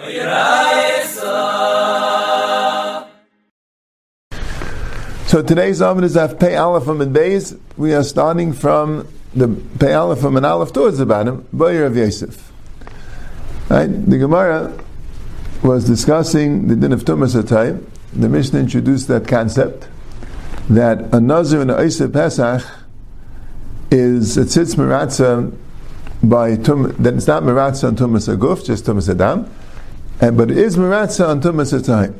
So today's Amid is Af Pei Aleph and Beis. We are starting from the Pei Aleph and Aleph towards the bottom, Boyer of Yosef. Right? The Gemara was discussing the din of Tumas Atay. The Mishnah introduced that concept that a Nazir and a Isa Pesach is a tzitz meratza by tum, that it's not meratza on Tumas Aguf, just Tumas Adam, and, but it is meratza on Tumas Atay.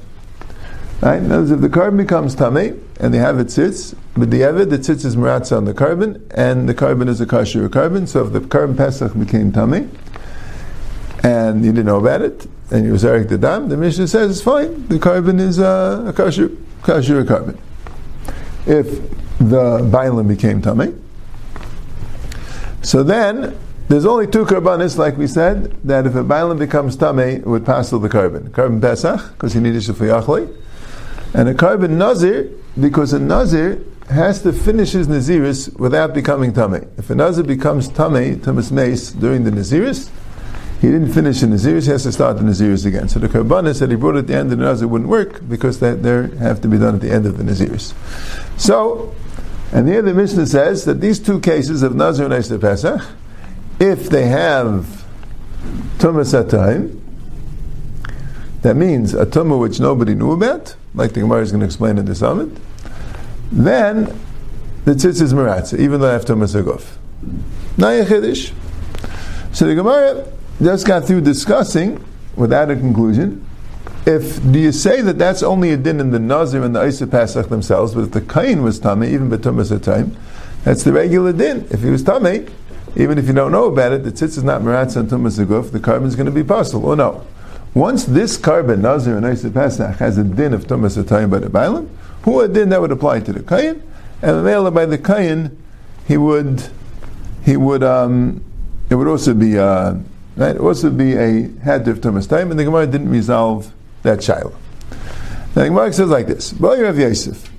Right? In other words, if the carbon becomes tummy and they have it sits, but the evid, the tzitz is meratza on the carbon, and the carbon is a kosher carbon. So if the carbon pesach became tummy, and you didn't know about it, and you was Eric the dam, the Mishnah says it's fine. The carbon is uh, a kosher, kosher carbon. If the bialim became tummy, so then there's only two karbanis, like we said, that if a bialim becomes it would pass the carbon. Carbon pesach, because he needed shafiyachli, and a carbon nazir, because a nazir has to finish his naziris without becoming tummy. If a nazir becomes tummy, tumas mace, during the naziris, he didn't finish the naziris, he has to start the naziris again. So the karbanis that he brought at the end of the nazir wouldn't work because they, they have to be done at the end of the naziris. So, and here the Mishnah says that these two cases of nazir and Pesach, if they have tumas at time, that means a tumah which nobody knew about, like the Gemara is going to explain in the summit, then the tzitz is meratza, even though I have tumas aguf. Nayachidish. So the Gemara just got through discussing, without a conclusion, if do you say that that's only a din in the Nazir and the Isa themselves, but if the Kain was Tame, even Batumas at time, that's the regular din. If he was Tame, even if you don't know about it, the tzitz is not Meratz and Tumas Aguf, the carbon is going to be possible. Or no. Once this carbon, Nazir and Isa Pesach, has a din of Tumas at time by the Bailam, who a din that would apply to the Kain, and the by the Kain, he would, he would, um, it would also be, uh, right, also be a had of Tumas time, and the Gemara didn't resolve that shaila. Now the Gemara says like this: Boyer of Yosef,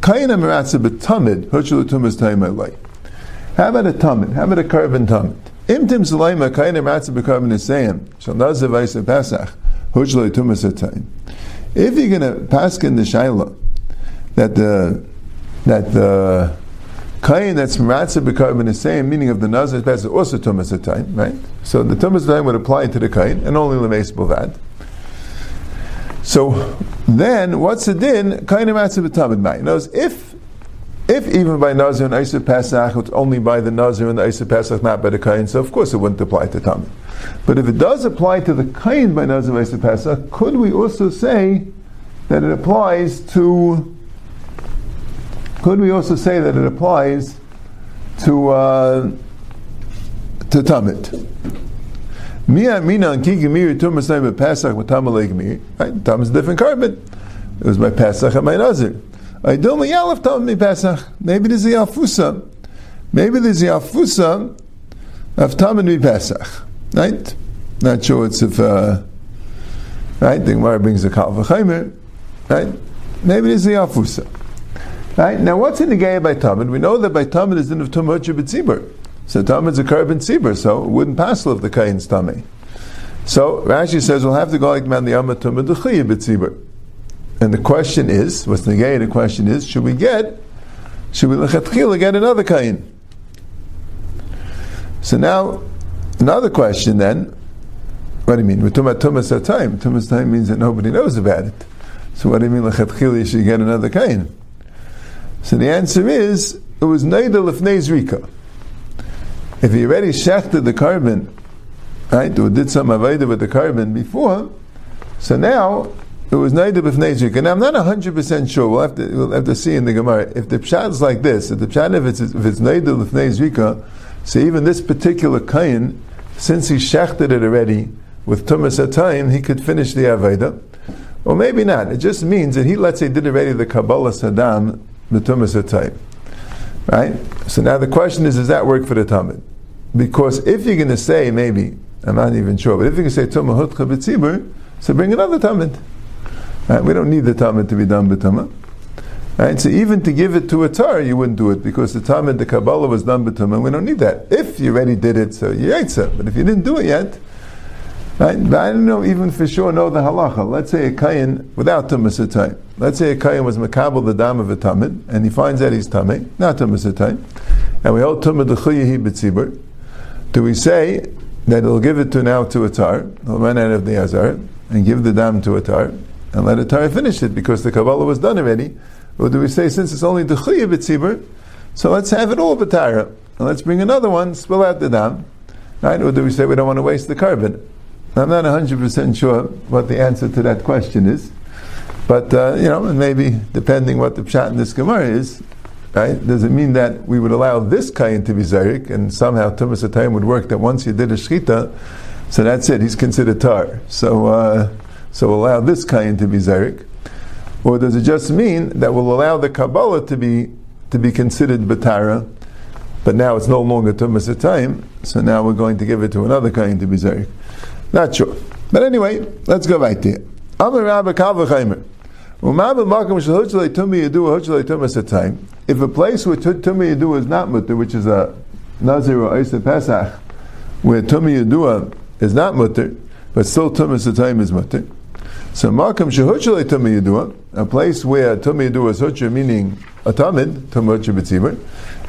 Kain Emiratza betamid hushul tumas time How about a tamid? How about a carbon tamid? Imtim Zalaima Kain Emiratza becarbon nisayim shal nazav Isa Pesach hushul tumas time. If you're going to pass in the shaila that the that the Kain that's Maratza B'Karban is saying, meaning of the Nazir Pesach also Tumas time, right? So the Tumas time would apply to the Kain and only Lemeis Bovad. So then, what's the din? Kain Maratza B'Tamid Mai. Knows if if even by Nazir and Isa Pesach, it's only by the Nazir and the Isa Pesach, not by the Kain, so of course it wouldn't apply to Tamid. But if it does apply to the Kain by Nazir and Isa Pesach, could we also say that it applies to could we also say that it applies to uh, to Tamid? Mia mina and kigimir tumas Pesach with Tamalegmir. Right, Tam is a different carbon. It was my Pesach and my Nazir. Maybe there's a Yafusa. Maybe there's a Yafusa of Tam and Pesach. Right? Not sure it's if uh, right. The Gemara brings a Kal V'chaimer. Right? Maybe there's a Yafusa. Right? Now, what's in the Gaya by Tamid? We know that by Tamid is in of Tumah Tzibur. So Tamid's a carbon tzibur, so it wouldn't pass of the Kain's tummy. So Rashi says we'll have to go like man the Amma Tumah Duchiyah B'tzibur. And the question is, what's the Gaya? The question is, should we get, should we get another Kain? So now, another question then, what do you mean? We're talking about Tumas time. Tumas time means that nobody knows about it. So what do you mean lechatchila you should get another Kain? So the answer is, it was Neidel Lefnei Zrika. If he already shechted the carbon, right, or did some avodah with the carbon before, so now it was Lefnei Zrika. And I'm not 100% sure, we'll have, to, we'll have to see in the Gemara, if the pshat is like this, if the pshat, if it's, if it's Neidel Lefnei so even this particular kain, since he shechted it already with tumas time, he could finish the avodah. Or maybe not. It just means that he, let's say, did already the Kabbalah Saddam B'tumas time. Right? So now the question is, does that work for the Talmud? Because if you're going to say, maybe, I'm not even sure, but if you're going to say Tumah Hutcha B'tzibur, so bring another Talmud. Right? We don't need the Talmud to be done B'tumah. Right? So even to give it to a tar, you wouldn't do it because the Talmud, the Kabbalah was done B'tumah, we don't need that. If you already did it, so you ate some. But if you didn't do it yet, Right? But I don't know even for sure know the halacha. Let's say a kain without tumas. Let's say a kain was makabel the dam of a tamid, and he finds out he's tamid, not tumas and we hold tumah dechuyahi b'tzibur. Do we say that he'll give it to now to a tar, he'll run out of the azar, and give the dam to a tar, and let the tar finish it because the kabbalah was done already? Or do we say since it's only dechuyahi b'tzibur, so let's have it all b'tara, and let's bring another one, spill out the dam, right? Or do we say we don't want to waste the carbon? I'm not 100% sure what the answer to that question is. But, uh, you know, maybe depending what the pshat in this Gemara is, right, does it mean that we would allow this kain to be Zarik and somehow Tumas time would work that once you did a Shechita, so that's it, he's considered tar. So, uh, so allow this kain to be Zarik. Or does it just mean that we'll allow the Kabbalah to be, to be considered Batara, but now it's no longer Tumas time, so now we're going to give it to another kain to be Zarik? Not sure. But anyway, let's go right there. Amar Rabba Kalvachaimer. If a place where Tumi Yadua is not mutter, which is a Nazir or Isa Pesach, where Tumi Yadua is not mutter, but still Tumas Satayim is mutter. So Makam Shehutchalei Tumi Yadua, a place where Tumi Yadua is Hutcha, meaning a Tamid, Tumah B'tzibur,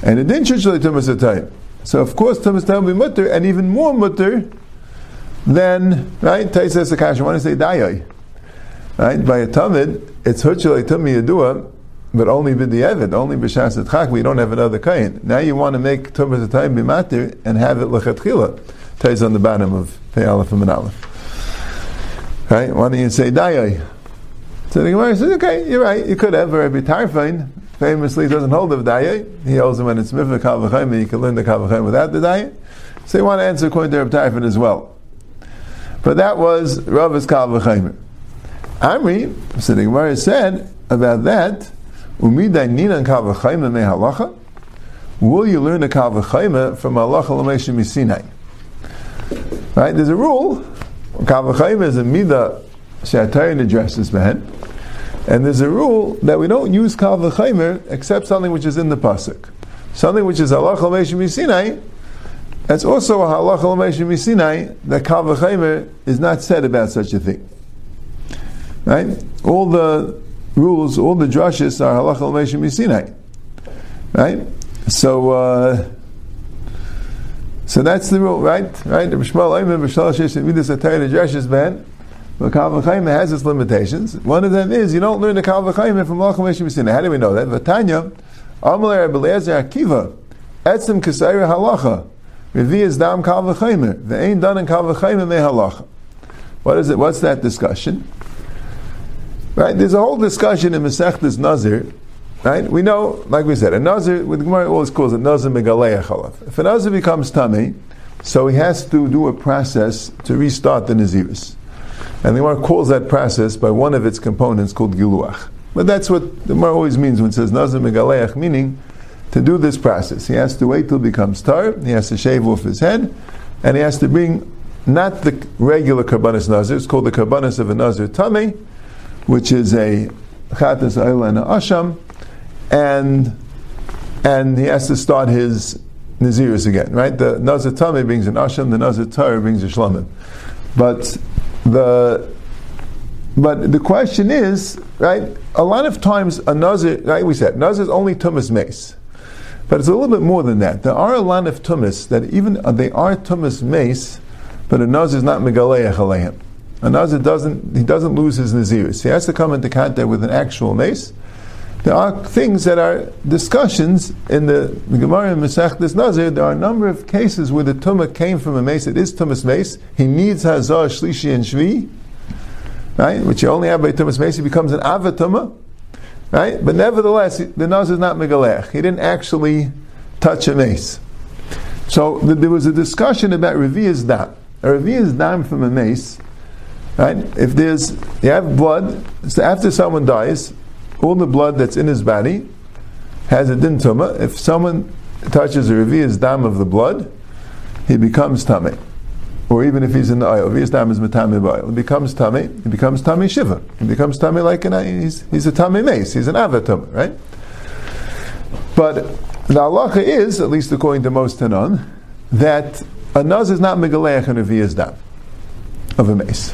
and it didn't Shehutchalei Tumas Satayim. So of course Tumas Satayim will be mutter, and even more mutter then, right, Taisa Akash, I want to say Dayai. Right, by a Tamid, it's Hutchalei Tumi Yadua, but only Evid, only B'Shas Etchak, we don't have another Kain. Now you want to make Tumas Atayim Bimatir and have it Lechatchila. Taisa on the bottom of Pei and Aleph. Right, why don't you say Dayai? So the Gemara says, okay, you're right, you could have, Rabbi Tarfon famously doesn't hold of Dayai. He holds it when it's Mifah Kavachayim, you can learn the Kavachayim without the Dayai. So you want to answer according to Rabbi Tarfon as well. But that was Rav's Kal V'chaymer. Amri, so the Gemara said about that, Umiday Ninan Kal V'chaymer me halacha? Will you learn the Kal V'chaymer from halacha l'meishim misinai? Right, there's a rule. Kal V'chaymer is a midah she'atayin addresses man, And there's a rule that we don't use Kal V'chaymer except something which is in the Pasuk. Something which is halacha l'meishim misinai, that's also a halacha l'meishim Sinai that kal v'chaymer is not said about such a thing. Right? All the rules, all the drushes are halacha l'meishim Sinai. Right? So, uh, so that's the rule, right? Right? The Bishmal Ayman Bishal Shesh Midas Atayr Drushes ban. But Kal v'chaymer has its limitations. One of them is you don't learn the kal v'chaymer from halacha l'meishim Sinai. How do we know that? Vatanya, Amalei Rabbi Akiva, Etzim Kesayra Halacha. Revi is dam kal. The ain't done in kal v'chaymer me halacha. What is it? What's that discussion? Right? There's a whole discussion in Masechtas Nazir. Right? We know, like we said, a Nazir, with Gemara always calls it Nazir Chalav. If a Nazir becomes tummy, so he has to do a process to restart the Naziris. And the Gemara calls that process by one of its components called Giluach. But that's what the Gemara always means when it says Nazir Megaleach, meaning to do this process. He has to wait till it becomes tar, he has to shave off his head, and he has to bring not the regular karbanis nazir, it's called the karbanis of a nazir tame, which is a chatas oil and a asham, and and he has to start his naziris again, right? The nazir brings an asham, the nazir brings a shlamim. But the but the question is, right? A lot of times a nazir, like we said, nazir is only tumas mace. But it's a little bit more than that. There are a lot of tumas that even uh, they are tumas mace, but a nazir is not megaleach aleim. A nazir doesn't he doesn't lose his naziris. He has to come into contact with an actual mace. There are things that are discussions in the, Gemara and Masechtas Nazir. There are a number of cases where the tumah came from a mace. It is tumas mace. He needs hazar shlishi and shvi, right? Which you only have by tumas mace. He becomes an avatuma. Right? But nevertheless, the nose is not megalech. He didn't actually touch a mace. So there was a discussion about revi'as dam. A revi'as dam from a mace, right? If there's, you have blood, so after someone dies, all the blood that's in his body has a din tumah. If someone touches a revi'as dam of the blood, he becomes tummy or even if he's in the oil, if dam is matame oil, it becomes tummy, it becomes tummy shiva. It becomes tummy like an he's, he's a tummy mace, he's an avatum, right? But the halacha is, at least according to most Tanon, that a nuz is not megaleach and a dam. of a mace.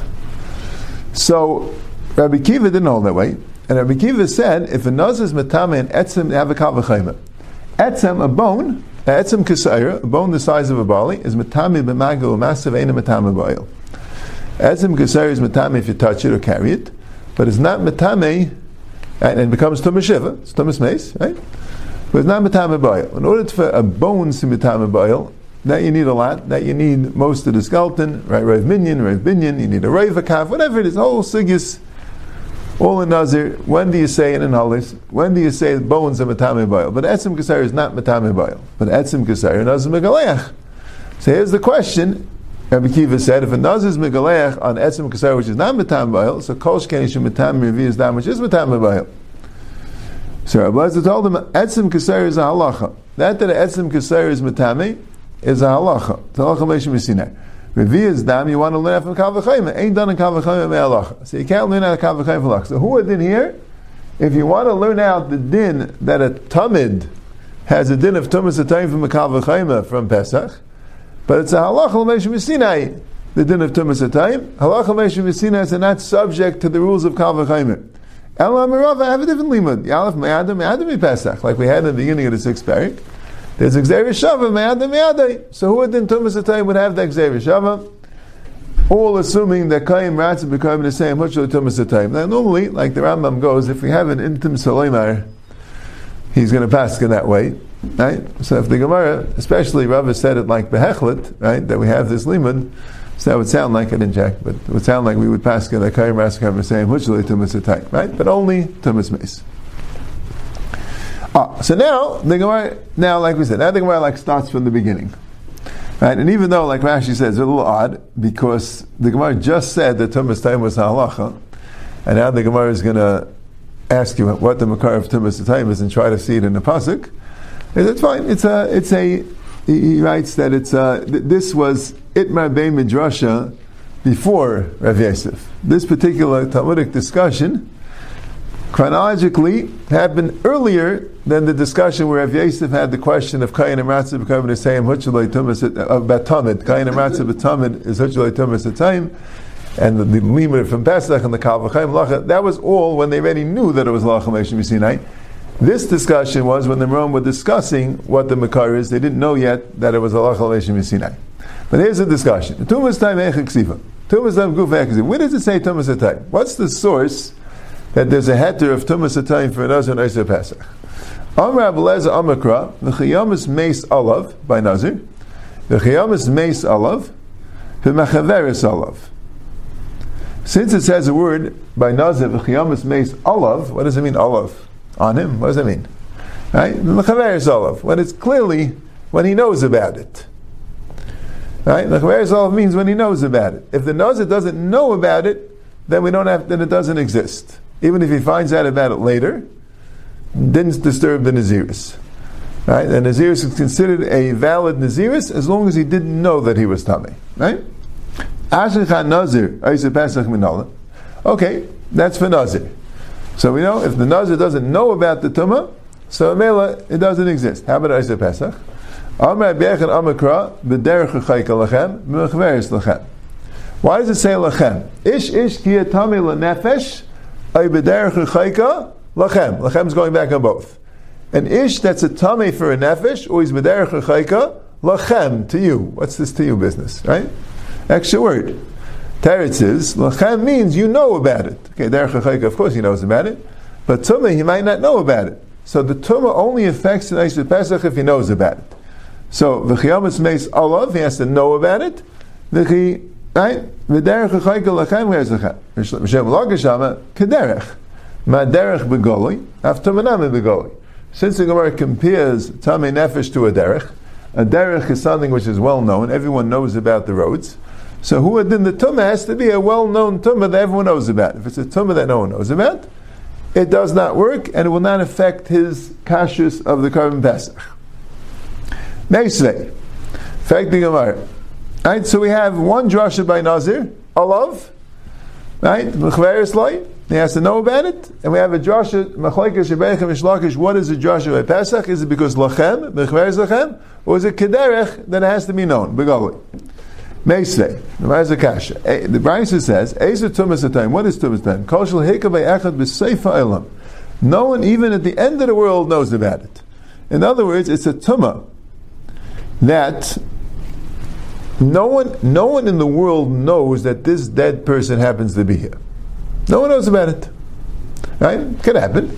So Rabbi Kiva didn't hold that way, and Rabbi Kiva said if a nuz is metame and etzim, they have a kavachayma. Etzem, a bone, etzem kisayra, a bone the size of a barley, is metame b'mago, massive ain't a metame b'oil. Etzem kisayra is metame if you touch it or carry it, but it's not metame, and it becomes tumas shiva, it's tumas mace, right? But it's not metame b'oil. In order for a bone to metame b'oil, that you need a lot. That you need most of the skeleton, right? Rav Minyan, Rav Binyan. You need a Rav Akav, whatever it is. Whole sigis, all in Nazir. When do you say in Halis? When do you say bones are matame boil? But etzim kasar is not matame boil. But etzim kasar nazir megaleach. So here's the question. Rabbi Kiva said, if a nazir is megaleach on etzim kasar, which is not matame boil, so kol shkeni shem matame revi is that which is matame boil. So Rabbi Lezer told him, etzim kasar is a halacha. That that etzim kasar is matame is a halacha. It's a halacha Moshe Messinai. Revi is dam, you want to learn from Kavachayim. Ain't done in Kavachayim me halacha. So you can't learn out of Kavachayim halacha. So who are din here? If you want to learn out the din that a tamid has a din of tumas atayim from a Kavachayim from Pesach, but it's a halacha Moshe Messinai. The din of tumas atayim, halacha Moshe Messinai is not subject to the rules of Kavachayim. Elam I have a different limud. Yalef me'adam me'adam Pesach, like we had in the beginning of the sixth parak. There's Xavier Shava, Me'adam Me'adai. So who in Tumas Atayim would have that Xavier Shava? All assuming that Kayim Ratzim become the same, much of Tumas Atayim. Now normally, like the Rambam goes, if we have an intim Saloimar, he's going to pass in that way. Right? So if the Gemara, especially Rava said it like Behechlet, right, that we have this limud, so that would sound like an inject, but it would sound like we would pass in that Kayim Ratzim the same, much of Tumas Atayim, right? But only Tumas Mace. Ah, so now the Gemara, now like we said, now the Gemara like starts from the beginning, right? And even though, like Rashi says, it's a little odd because the Gemara just said that Tumas Time was halacha, and now the Gemara is going to ask you what the Makar of Tumas Time is and try to see it in the pasuk. It's fine. It's a, it's a. He writes that it's a, this was Itmar Bein Midrasha before Rav Yosef. This particular Talmudic discussion chronologically happened earlier than the discussion where Rav Yosef had the question of Kayin and Ratzah becoming the same Huchaloi Tumas about uh, Tamid. Kayin and Ratzah is Huchaloi Tumas at time, and the, the from Pesach and the Kalvachayim Lacha. That was all when they already knew that it was Lacha Meshim Sinai. This discussion was when the Rome were discussing what the Makar is. They didn't know yet that it was a Lacha Meshim But here's the discussion. Tumas time Echiksiva. Tumas time Guf Where does it say Tumas time? What's the source? That there's a heter of tumas atayim for another and Isa Pesach. Amr Abeleza Amakra, the Chayamas Mace Olav by Nazir, the Chayamas Mace Olav, the Mechaveris Olav. Since it says a word by Nazir, the Chayamas Mace Olav, what does it mean, Olav? On him? What does it mean? Right? The Mechaveris Olav, when it's clearly when he knows about it. Right? The Mechaveris Olav means when he knows about it. If the Nazir doesn't know about it, then we don't have, then it doesn't exist even if he finds out about it later, didn't disturb the Naziris. Right? And Naziris is considered a valid Naziris as long as he didn't know that he was tummy. Right? Asher Nazir, Okay, that's for Nazir. So we know if the Nazir doesn't know about the Tumah, so Mela, it doesn't exist. How about Isa Pesach? Why does it say lachem? Ish ish kiyatami nefesh. Lachem. Lachem is going back on both. An ish that's a tummy for a nefesh, or he's b'derech lachem, to you. What's this to you business, right? Extra word. Teretz is, lachem means you know about it. Okay, derech of course he knows about it, but tumah he might not know about it. So the tumah only affects the Eisha Pesach if he knows about it. So v'chiyamas meis olav, he has to know about it. V'chi Right? V'derech chayka lachem v'ezechem. M'shem lagashama kederech. Ma derech begoli, after manam begoli. Since the Gemara compares Tamei Nefesh to a derech, a derech is something which is well known, everyone knows about the roads. So who then the tumah has to be a well-known tumah that everyone knows about. If it's a tumah that no one knows about, it does not work and it will not affect his kashrus of the carbon pesach. Meisvei. Fact the Gemara. Right, so we have one drasha by Nazir, Olav, right? He has to know about it, and we have a drasha Machlekes Shebechem Mishlakish. What is a drasha by Pesach? Is it because lachem, mechveres lachem, or is it kederech that it has to be known? Begali. Meisvei. The Marza Kasha. Eh, the Brisa says, Ezer Tumas Atayim. What is Tumas Atayim? Kol Shal Hekavei Echad B'Seifa Elam. No one, even at the end of the world, knows about it. In other words, it's a tumah that no one, no one in the world knows that this dead person happens to be here. No one knows about it. Right? Could happen.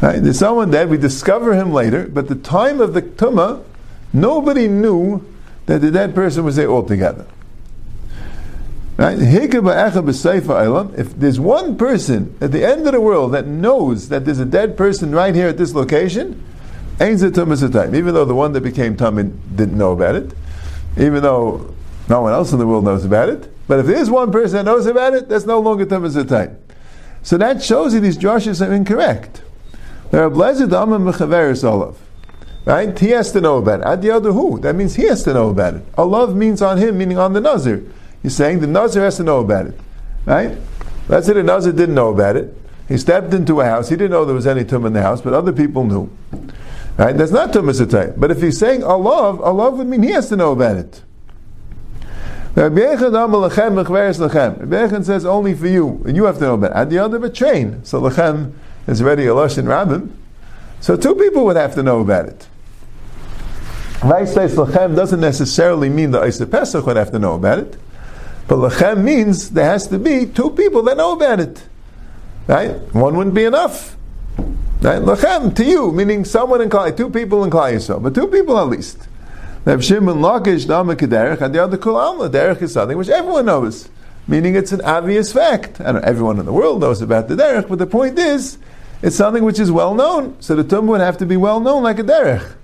Right? There's someone dead, we discover him later, but the time of the tumah, nobody knew that the dead person was there altogether. Right? If there's one person at the end of the world that knows that there's a dead person right here at this location, even though the one that became Tamid didn't know about it, even though no one else in the world knows about it, but if there's one person that knows about it, that's no longer Tamid So that shows you these Joshes are incorrect. There are blessed Amam Mechaveris Olav. Right? He has to know about it. Ad who? That means he has to know about it. Allah means on him, meaning on the Nazir. He's saying the Nazir has to know about it. Right? Let's say the Nazir didn't know about it. He stepped into a house. He didn't know there was any tum in the house, but other people knew. Right? That's not tum But if he's saying Allah, Allah would mean he has to know about it. Rabbi Yechon says only for you, and you have to know about it. At the other, but train. So lechem is already a lashon rabbim. So two people would have to know about it. Vaisais lechem doesn't necessarily mean the Isa Pesach would have to know about it. But lechem means there has to be two people that know about it. Right? One wouldn't be enough. Right? Lechem, to you, meaning someone in Klai, two people in Klai Yisrael, but two people at least. Rav Shimon Lakish Kederech, and the other Kul Alma. Derech is something which everyone knows, meaning it's an obvious fact. I know everyone in the world knows about the Derech, but the point is, it's something which is well known. So the Tum would have to be well known like a Derech.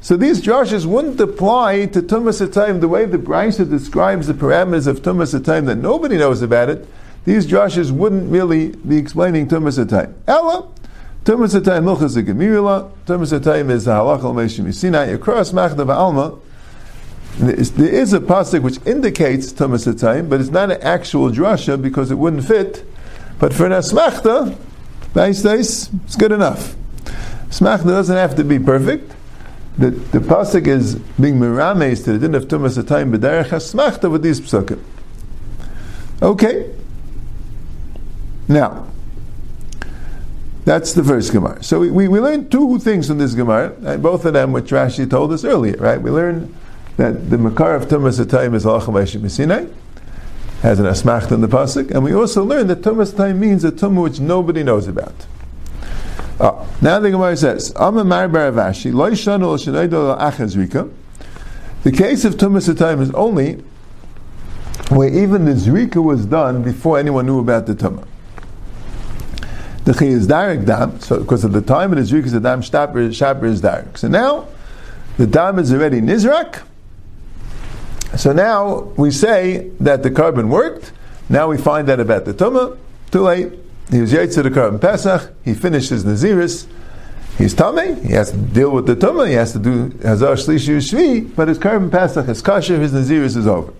So these drushes wouldn't apply to Tumas the way the Brisa describes the parameters of Tumas that nobody knows about it. These drushes wouldn't really be explaining Tumas. Ella, Tumas Atayim Milchas Gemirila, Tumas Atayim is the Halach al Meshim Sinai, across Machdav Alma. There is a pasuk which indicates Tumas but it's not an actual drasha because it wouldn't fit. But for an Asmachta, it's good enough. Smachta doesn't have to be perfect the, the pasuk is being mirames to the din of tumas atayim b'derech hasmachta with these psukim. Okay. Now, that's the first Gemara. So we, we, we learned two things from this Gemara, right? both of them which Rashi told us earlier, right? We learned that the Makar of Tumas Atayim is Alacham Sinai, has an asmacht in the pasuk, and we also learned that Tumas Atayim means a tumah which nobody knows about. Oh, now the Gemara says, Amamar Baravashi, Loishanu Achazrika. The case of Tumas Atayim is only where even the Zrika was done before anyone knew about the Tumah. The Chi is Darik Dam, so because at the time of the Zrika, the Dam Shaper is Darik. So now, the Dam is already Nizrak. So now we say that the carbon worked. Now we find out about the Tumah. Too late. He was Yaitzer the Korban Pesach. He finished his Naziris. He's Tameh. He has to deal with the Tumah. He has to do Hazar Shlishi Shvi. But his carbon Pesach is kosher. His Naziris is over.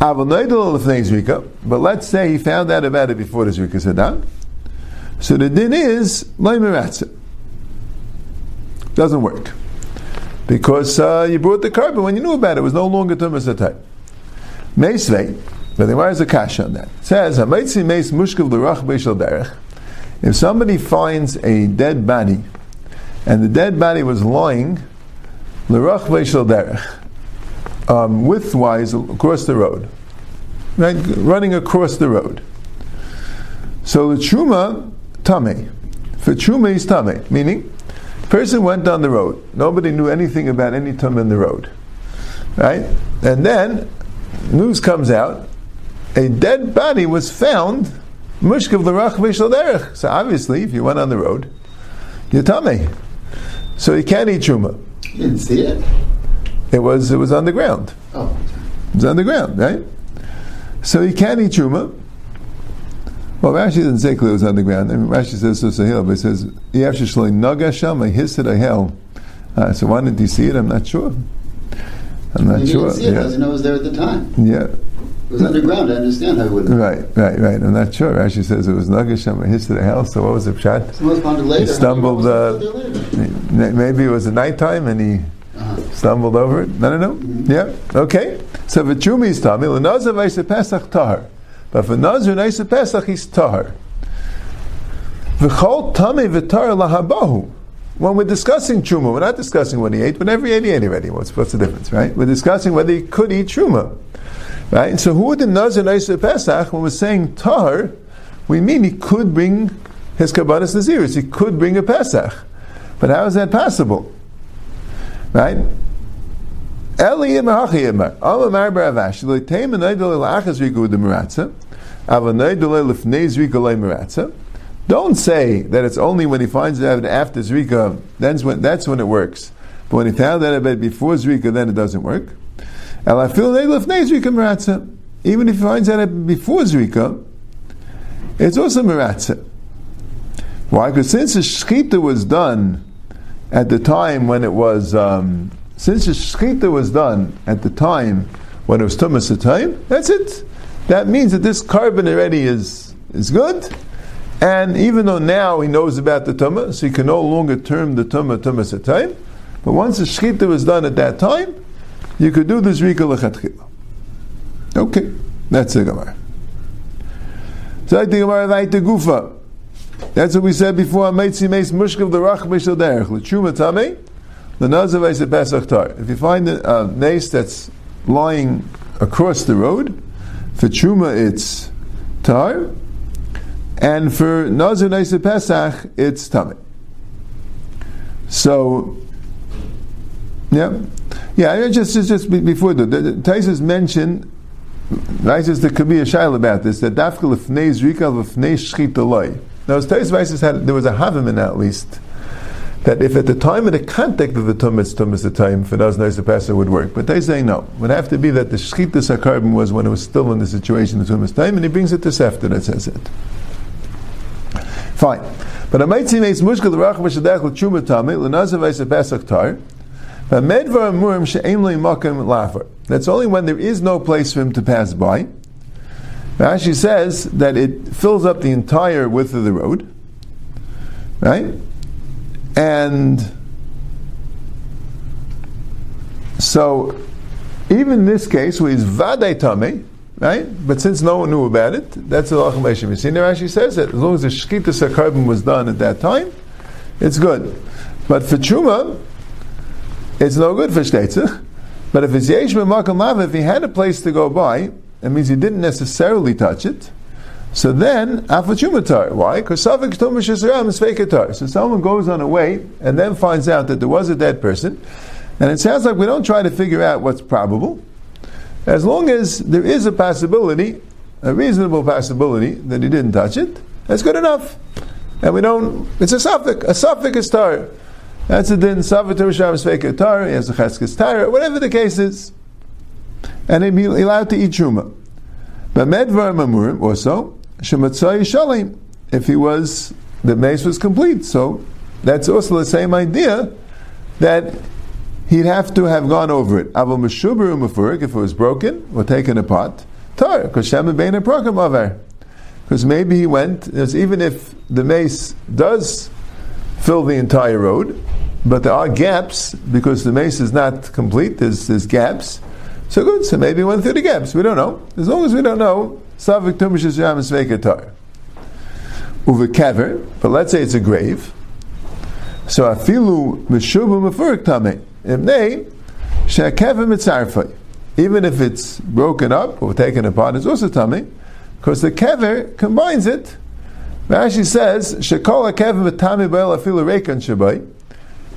But let's say he found out about it before the Zrika Saddam. So the din is Leimeratza. Doesn't work. Because uh, you brought the carbon when you knew about it. It was no longer Tumas Atay. Meisvei. But the Gemara is a kash on that. It says, If somebody finds a dead body, and the dead body was lying, l'rach derech, um, widthwise across the road, right, running across the road. So the truma tame, for truma is tame, meaning person went down the road. Nobody knew anything about any tum in the road, right? And then news comes out a dead body was found mushkav l'rach. So obviously, if you went on the road, you're tummy. So you can't eat truma. You didn't see it. It was it was on the ground. Oh, it was on the ground, right? So he can't eat truma. Well, Rashi doesn't say clearly it was on the ground. I mean, Rashi says so sahil, but he says yafshe shloi nagasham a hissed a hell. Uh, so why didn't he see it? I'm not sure. I'm not he sure. Didn't see it yeah. because he knows it was there at the time. Yeah. It was underground. I understand how it would. Right, right, right. I'm not sure. Rashi says it was Nagasham his to the house. So what was the pshat? He stumbled. Uh, maybe it was a nighttime and he. Stumbled over it. No, no, no. Yeah. Okay. So Truma he's Tami, L'Nazir Vaisa Pesach Tahar. But for Nazir Vaisa Pesach he's Tahar. V'chol Tami V'Tar Lahabahu. When we're discussing Truma, we're not discussing what he ate. Whenever he ate, he ate already. What's, what's the difference, right? We're discussing whether he could eat Truma. Right? And So who would the Nazir Vaisa Pesach, when we're saying Tahar, we mean he could bring his Kabbanis Naziris. He could bring a Pesach. But how is that possible? Right? Eli Yimar Hachi Yimar. Al Amar Baravash. Lo Teim Anay Dolei La'achas Rika with the Meratza. Av Anay Dolei Lefnei Zrika Lei Meratza. Don't say that it's only when he finds out after Zrika, that's when, that's when it works. But when he found out about before Zrika, then it doesn't work. Even if he finds out before Zrika, it's also Meratza. Why? Because since the Shechita was done at the time when it was, um, since the Shechita was done at the time when it was Tumas time, that's it. That means that this carbon already is, is good. And even though now he knows about the Tumah, so he can no longer term the Tumah Tumas time, but once the Shechita was done at that time, you could do the Zrika Lechatchila. Okay, that's the Gemara. So I think Gemara Vaita Gufa. That's what we said before. Meitzi meis mushkav the rach mishal derech l'truma tamei l'nazav eis pesach tar. If you find a, a nace that's lying across the road, for truma it's tar, and for nazav eis pesach it's tamei. So, yeah, yeah. Just just, just before the, the, the Taisus mentioned. Taisus there could be a shail about this that dafka lefnei zrika lefnei shchita loy. Now, as Tais Weiss had, there was a havim in at least, that if at the time of the contact of the tum, it's tum is the time, for those nice passer would work. But they say no. It would have to be that the shchitas carbon was when it was still in the situation of tum time, and he brings it to Sefter that says it. Fine. But a mitzvah makes mushkal rach v'shadech l'tshuma tamei l'nazav v'ysa pesach tar. Medvar amurim she'em yimakim lafer. That's only when there is no place for him to pass by. Rashi says that it fills up the entire width of the road, right? And so, even in this case, where he's vadei tame, right? But since no one knew about it, that's the lachem eishim. See, Rashi says that as long as the shkita sakarbim was done at that time, it's good. But for truma, it's no good for shtetzach. But if it's yesh b'makam if he had a place to go by, that means he didn't necessarily touch it. So then, afachumatar. Why? Because Savik Tumish is fake So someone goes on a way and then finds out that there was a dead person. And it sounds like we don't try to figure out what's probable. As long as there is a possibility, a reasonable possibility that he didn't touch it, that's good enough. And we don't, it's a suffix. A suffix is tar. That's a din. Savik Tumish is tar. He has a cheskes tar. Whatever the case is and he'd be allowed to eat truma. But medvar mamurim also shematzai shalim if he was the mace was complete. So that's also the same idea that he'd have to have gone over it. Aval meshuber umafurik if it was broken or taken apart. Tar because shem bein a program over. Because maybe he went even if the mace does fill the entire road, but there are gaps because the mace is not complete. There's, there's gaps. So good. So maybe went through the gaps. We don't know. As long as we don't know, Savik Tumish is Yam Sveikatar. Uve kever, but let's say it's a grave. So afilu mishubu mefurik tame. Imnei shekever mitzarfai. Even if it's broken up or taken apart, it's also tame, because the kever combines it. Rashi says shekol kever mitame ba'el afilu reikan shabai.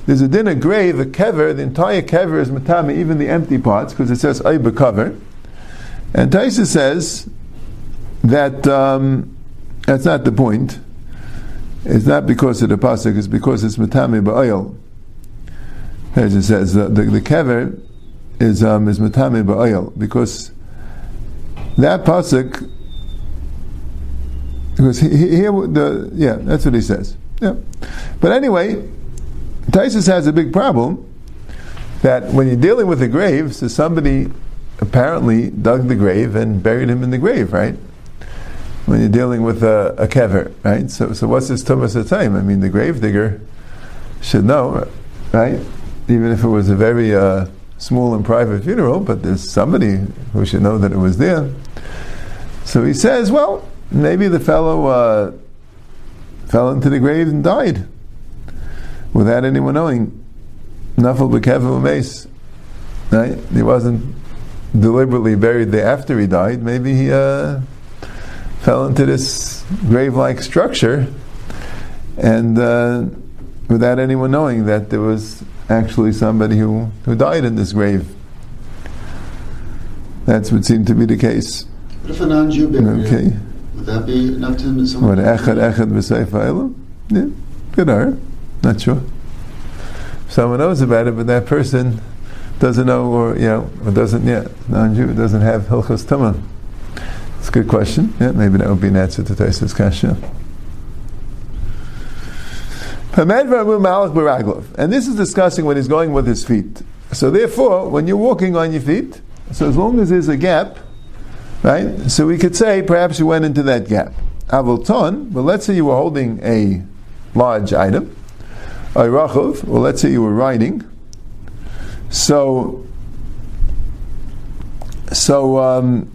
There's a din a grave, a kever, the entire kever is matame, even the empty parts, because it says ayba cover. And Taisa says that um, that's not the point. It's not because of the pasuk; it's because it's matame ba'oil. As it says, the, the, the kever is um, is matame ba'oil because that pasuk. Because here, the yeah, that's what he says. Yeah, but anyway, Taisus has a big problem that when you're dealing with a grave, so somebody apparently dug the grave and buried him in the grave, right? When you're dealing with a, a kever, right? So, so what's this tumas time? I mean, the grave digger should know, right? Even if it was a very uh, small and private funeral, but there's somebody who should know that it was there. So he says, well, maybe the fellow uh, fell into the grave and died without anyone knowing. Nafal b'kevu mace. Right? He wasn't deliberately buried there after he died. Maybe he uh, fell into this grave-like structure, and uh, without anyone knowing that there was actually somebody who, who died in this grave. That's what seemed to be the case. What if a non-Jew buried Okay. him? Would that be enough to someone? What echad echad b'seifa elam? Yeah, good art. Not sure. Someone knows about it, but that person doesn't know, or you know, or doesn't yet. Non-Jew doesn't have hilchos tumah. It's a good question. Yeah, maybe that would be an answer to Taisa's kasha. And this is discussing when he's going with his feet. So therefore, when you're walking on your feet, so as long as there's a gap, right? So we could say perhaps you went into that gap. Avulton, well, let's say you were holding a large item. Ayrachov, well, let's say you were riding. So, so, um,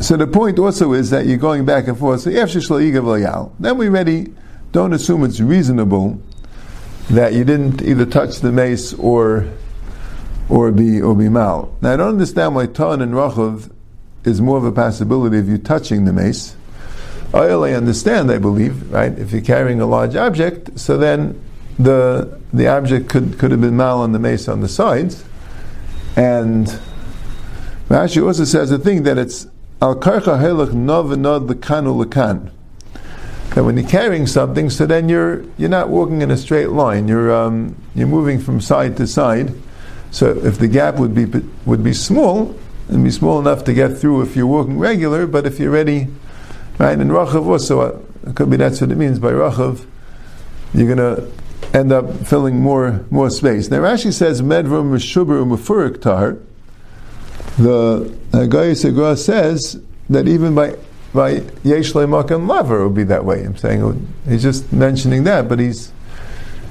so the point also is that you're going back and forth. So, then we ready. Don't assume it's reasonable that you didn't either touch the mace or or be or be mal. Now I don't understand why ton and rachav is more of a possibility of you touching the mace. I only understand, I believe, right? If you're carrying a large object, so then the the object could, could have been mal on the mace on the sides, and Rashi also says a thing that it's al karcha helach nov nod lekanu lekan. That when you're carrying something, so then you're you're not walking in a straight line. You're um, you're moving from side to side. So if the gap would be would be small, and be small enough to get through if you're walking regular, but if you're ready, right? And rachav also uh, it could be that's what it means by rachav. You're to end up filling more more space. Now Rashi says medrum mishuber umafurik tar. The Segra says that even by by yesh lemakam laver it would be that way. I'm saying would, he's just mentioning that, but he's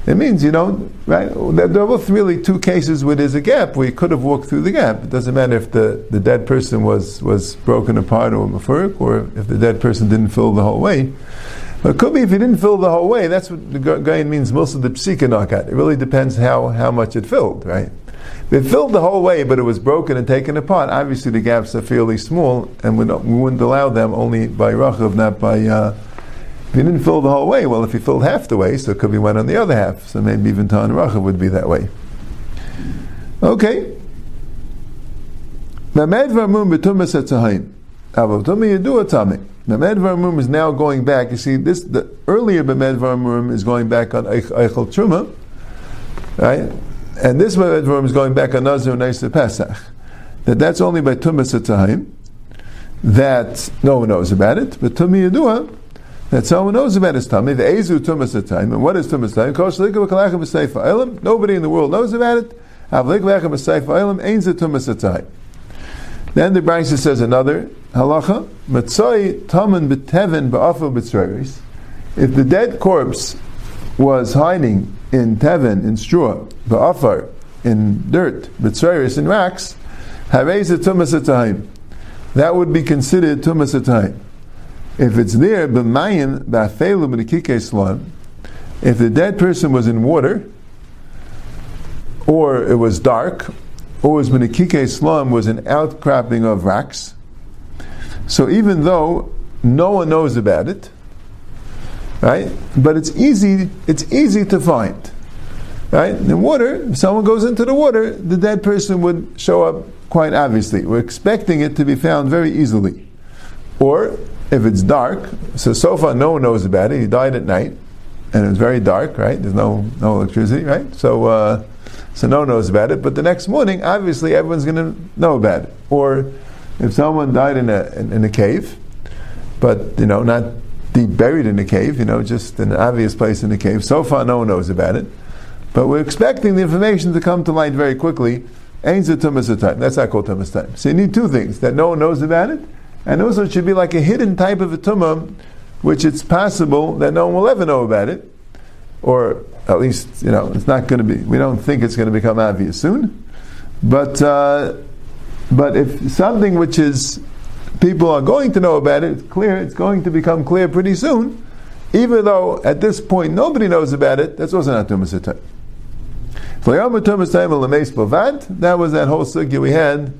it means, you know, right? There both really two cases where there's a gap where you could have walked through the gap. It doesn't matter if the, the dead person was, was broken apart or mafurik, or if the dead person didn't fill the whole way. But it could be if he didn't fill the whole way, that's what the guy means most of the psika knockout. It really depends how, how much it filled, right? It filled the whole way, but it was broken and taken apart, obviously the gaps are fairly small, and we, we wouldn't allow them only by rachav, not by. Uh, if you didn't fill the whole way, well, if you filled half the way, so it could be one on the other half. So maybe even Tan Racha would be that way. Okay. Mamed Varmum betumas etzahayim. Avotumi yadu atame. Mamed Varmum is now going back. You see, this the earlier Mamed Varmum is going back on Eichel Truma, right? And this Varmum is going back on Nazir Neisa Pesach. That that's only by tumas etzahayim. That no one knows about it, but Tumi Yadua, that someone knows about his tummy. The Ezu Tumas time. And what is Tumas time? Nobody in the world knows about it. Then the Brisa says another halacha. If the dead corpse was hiding in teven, in straw, ba'afar, in dirt, b'tzreris, in wax, Hareza Tumas racks, that would be considered tumas time. If it's there, b'mayim ba'afelu b'nikike slam, if the dead person was in water, or it was dark, or was b'nikike slum was an outcropping of rocks, so even though no one knows about it, right? But it's easy. It's easy to find, right? In water, if someone goes into the water, the dead person would show up quite obviously. We're expecting it to be found very easily, or if it's dark, so so far no one knows about it. He died at night, and it's very dark, right? There's no no electricity, right? So uh, so no one knows about it. But the next morning, obviously, everyone's going to know about it. Or if someone died in a in, in a cave, but you know not deep buried in a cave, you know just an obvious place in the cave. So far, no one knows about it. But we're expecting the information to come to light very quickly. Ain't the time. That's not called tumas time. So you need two things: that no one knows about it, and also it should be like a hidden type of a tumah, which it's possible that no one will ever know about it. or at least you know it's not going to be. We don't think it's going to become obvious soon, but uh, but if something which is people are going to know about it, it's clear. It's going to become clear pretty soon, even though at this point nobody knows about it. That's also not tumas time. That was that whole sugya we had.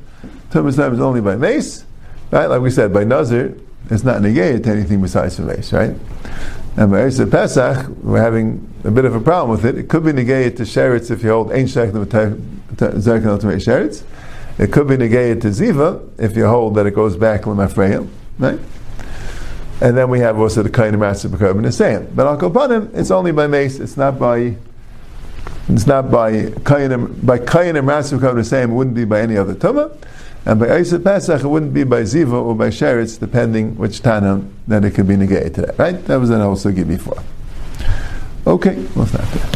Tumas is only by mace, right? Like we said, by nazir, it's not negated to anything besides the mace, right? And by Eisa Pesach, we're having a bit of a problem with it. It could be negated to sheretz if you hold ein shekel zerkin to sheretz. It could be negated to ziva if you hold that it goes back lemafreim, right? And then we have also the kain master b'korban the same. But al kopanim, it's only by mace. It's not by. It's not by kain by and master the same. It wouldn't be by any other tumah. And by Isa Pesach, it wouldn't be by Ziva or by Sheretz, depending which Tana that it could be negated to that, right? That was an also give before. Okay, we'll stop there.